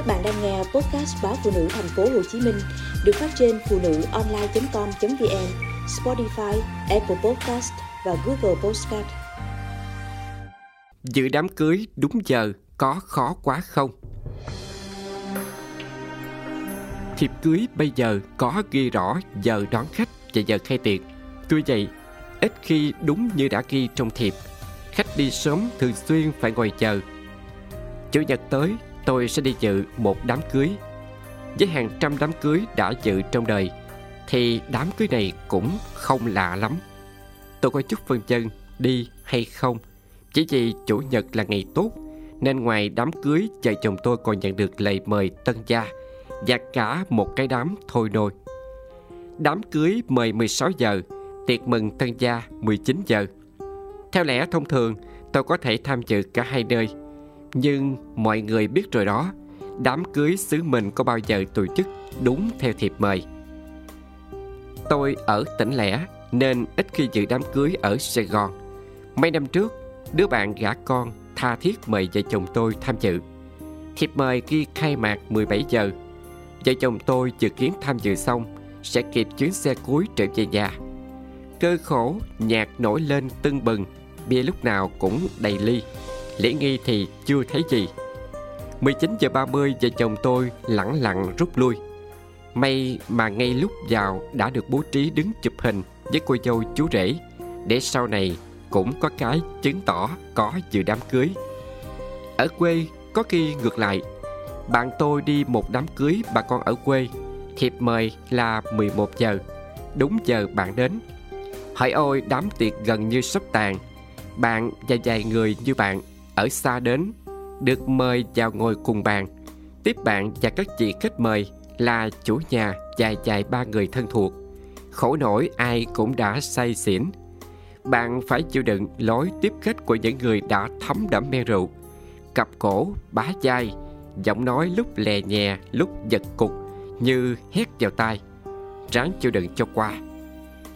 Các bạn đang nghe podcast báo phụ nữ thành phố Hồ Chí Minh được phát trên phụ nữ online.com.vn, Spotify, Apple Podcast và Google Podcast. Dự đám cưới đúng giờ có khó quá không? Thiệp cưới bây giờ có ghi rõ giờ đón khách và giờ khai tiệc. Tuy vậy, ít khi đúng như đã ghi trong thiệp. Khách đi sớm thường xuyên phải ngồi chờ. Chủ nhật tới, tôi sẽ đi dự một đám cưới. Với hàng trăm đám cưới đã dự trong đời, thì đám cưới này cũng không lạ lắm. Tôi có chút phân chân đi hay không, chỉ vì chủ nhật là ngày tốt, nên ngoài đám cưới, vợ chồng tôi còn nhận được lời mời tân gia và cả một cái đám thôi nôi. Đám cưới mời 16 giờ, tiệc mừng tân gia 19 giờ. Theo lẽ thông thường, tôi có thể tham dự cả hai nơi. Nhưng mọi người biết rồi đó, đám cưới xứ mình có bao giờ tổ chức đúng theo thiệp mời. Tôi ở tỉnh lẻ nên ít khi dự đám cưới ở Sài Gòn. Mấy năm trước, đứa bạn gả con tha thiết mời vợ chồng tôi tham dự. Thiệp mời ghi khai mạc 17 giờ. Vợ chồng tôi dự kiến tham dự xong sẽ kịp chuyến xe cuối trở về nhà. Cơ khổ, nhạc nổi lên tưng bừng, bia lúc nào cũng đầy ly. Lễ nghi thì chưa thấy gì. 19 giờ 30 vợ chồng tôi lẳng lặng rút lui. May mà ngay lúc vào đã được bố trí đứng chụp hình với cô dâu chú rể để sau này cũng có cái chứng tỏ có dự đám cưới. Ở quê có khi ngược lại, bạn tôi đi một đám cưới bà con ở quê, thiệp mời là 11 giờ, đúng giờ bạn đến. Hỏi ôi đám tiệc gần như sắp tàn, bạn và vài người như bạn ở xa đến, được mời vào ngồi cùng bàn. Tiếp bạn và các chị khách mời là chủ nhà và vài ba người thân thuộc. Khổ nổi ai cũng đã say xỉn. Bạn phải chịu đựng lối tiếp khách của những người đã thấm đẫm men rượu. Cặp cổ, bá dai, giọng nói lúc lè nhẹ, lúc giật cục như hét vào tai. Ráng chịu đựng cho qua.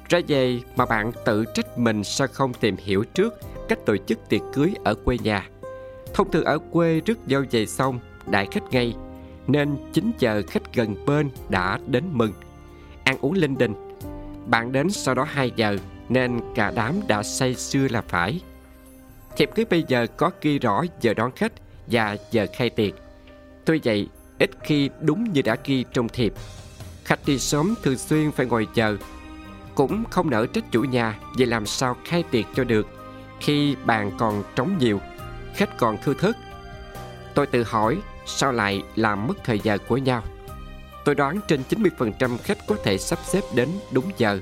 Ra về mà bạn tự trách mình sao không tìm hiểu trước cách tổ chức tiệc cưới ở quê nhà. Thông thường ở quê rước dâu về xong, đại khách ngay, nên chính chờ khách gần bên đã đến mừng. Ăn uống linh đình. Bạn đến sau đó 2 giờ nên cả đám đã say sưa là phải. Thiệp cưới bây giờ có ghi rõ giờ đón khách và giờ khai tiệc. Tuy vậy, ít khi đúng như đã ghi trong thiệp. Khách đi sớm thường xuyên phải ngồi chờ. Cũng không nỡ trách chủ nhà vì làm sao khai tiệc cho được khi bàn còn trống nhiều, khách còn thưa thớt. Tôi tự hỏi sao lại làm mất thời giờ của nhau. Tôi đoán trên 90% khách có thể sắp xếp đến đúng giờ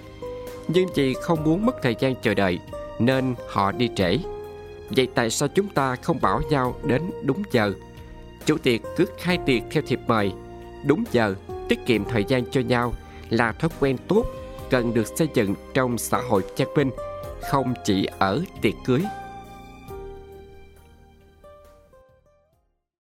nhưng vì không muốn mất thời gian chờ đợi nên họ đi trễ. Vậy tại sao chúng ta không bảo nhau đến đúng giờ? Chủ tiệc cứ khai tiệc theo thiệp mời, đúng giờ, tiết kiệm thời gian cho nhau là thói quen tốt cần được xây dựng trong xã hội văn minh, không chỉ ở tiệc cưới.